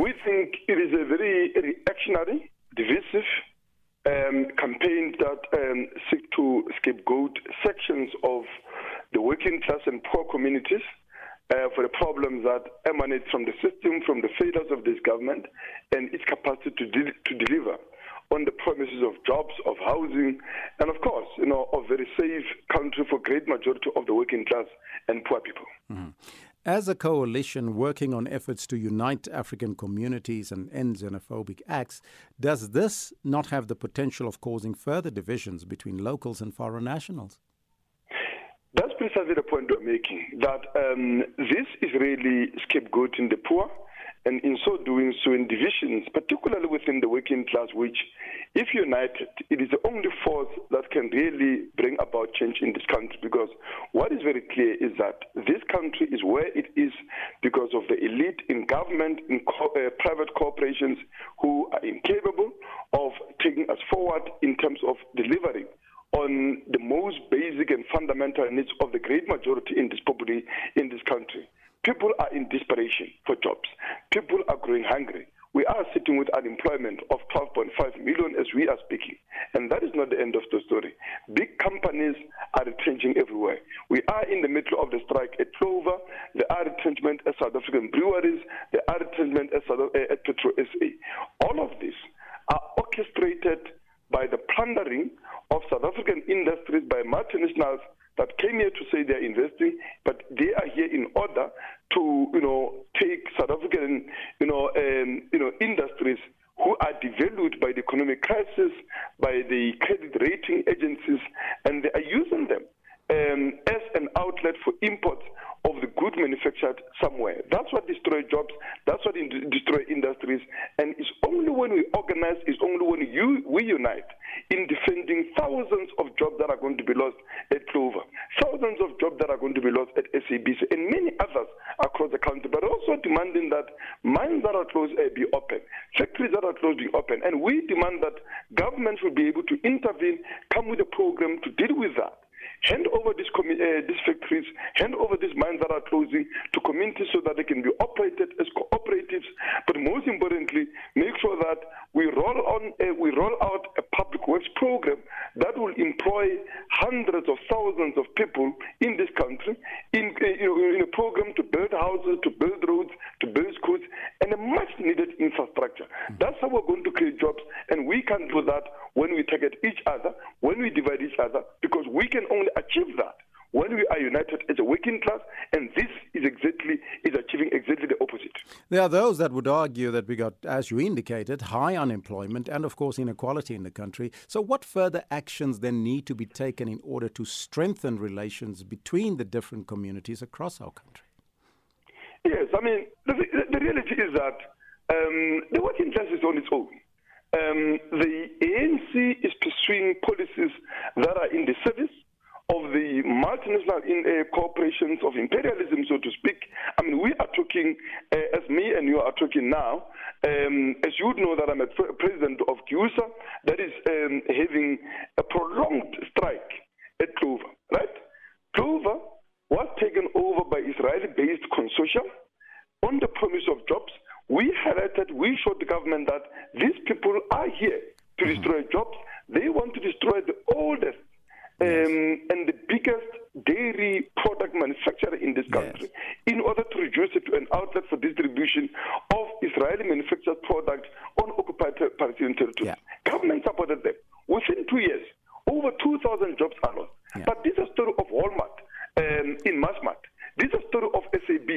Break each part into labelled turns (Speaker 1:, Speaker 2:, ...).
Speaker 1: We think it is a very reactionary, divisive um, campaign that um, seek to scapegoat sections of the working class and poor communities uh, for the problems that emanate from the system, from the failures of this government, and its capacity to, de- to deliver on the promises of jobs, of housing, and of course, you know, a very safe country for great majority of the working class and poor people.
Speaker 2: Mm-hmm. As a coalition working on efforts to unite African communities and end xenophobic acts, does this not have the potential of causing further divisions between locals and foreign nationals?
Speaker 1: That's precisely the point we're making, that um, this is really scapegoating the poor, and doing so in divisions, particularly within the working class, which, if united, it is the only force that can really bring about change in this country. Because what is very clear is that this country is where it is because of the elite in government, in co- uh, private corporations who are incapable of taking us forward in terms of delivering on the most basic and fundamental needs of the great majority in this population in country. People are in desperation for jobs. People are growing hungry. We are sitting with unemployment of 12.5 million as we are speaking. And that is not the end of the story. Big companies are retrenching everywhere. We are in the middle of the strike at Clover. There are retrenchment at South African breweries. There are retrenchment at, uh, at PetroSA. All of this are orchestrated by the plundering of South African industries by multinationals that came here to say they're investing, but they are here in order to, you know, take South African, you know, um, you know, industries who are devalued by the economic crisis, by the credit rating agencies, and they are using them um, as an outlet for imports of the good manufactured somewhere. That's what destroys jobs. That's what in- destroys industries. And it's when we organize, it's only when you, we unite in defending thousands of jobs that are going to be lost at Clover, thousands of jobs that are going to be lost at SABC, and many others across the country, but also demanding that mines that are closed uh, be open, factories that are closed be open. And we demand that government should be able to intervene, come with a program to deal with that hand over these, uh, these factories, hand over these mines that are closing to communities so that they can be operated as cooperatives. But most importantly, make sure that we roll on, uh, we roll out a public works program that will employ hundreds of thousands of people in this country in, uh, you know, in a program to build houses, to build roads, to build schools, and a much needed infrastructure. That's how we're going to create jobs, and we can do that when we target each other, when we divide each other, because we can only achieve that when we are united as a working class, and this is exactly is achieving exactly the opposite.
Speaker 2: There are those that would argue that we got, as you indicated, high unemployment and, of course, inequality in the country. So, what further actions then need to be taken in order to strengthen relations between the different communities across our country?
Speaker 1: Yes, I mean the, the reality is that um, the working class is on its own. Um, the ANC is pursuing policies that are in the service of the multinational in, uh, corporations of imperialism, so to speak. I mean, we are talking, uh, as me and you are talking now, um, as you would know that I'm a pre- president of CUSA, that is um, having a prolonged strike at Clover, right? Clover was taken over by Israeli-based consortium on the promise of jobs. We highlighted, we showed the government that these people are here to mm-hmm. destroy jobs. They want to destroy the oldest um, and the biggest dairy product manufacturer in this country yes. in order to reduce it to an outlet for distribution of Israeli manufactured products on occupied Palestinian territory. Yeah. Government supported them. Within two years, over 2,000 jobs are lost. Yeah. But this is a story of Walmart um, in Massmart. This is a story of SAB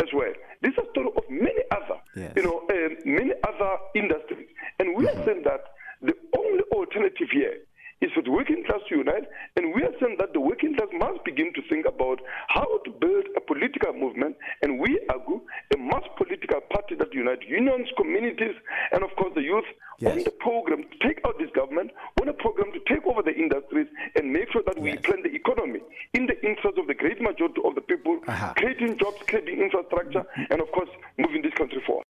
Speaker 1: as well. This is a story of many other, yes. you know, um, many other industries. And we mm-hmm. are saying that the only alternative here is for the working class to unite, and we are saying that the working class must begin to think about how to build a political movement, and we argue a mass political party that unites unions, communities, and of course the youth yes. on the program to take out this government, on a program to take over the industries and make sure that yes. we plan the economy in the interest of the great majority of the people, uh-huh. creating jobs, creating infrastructure, and of course moving this country forward.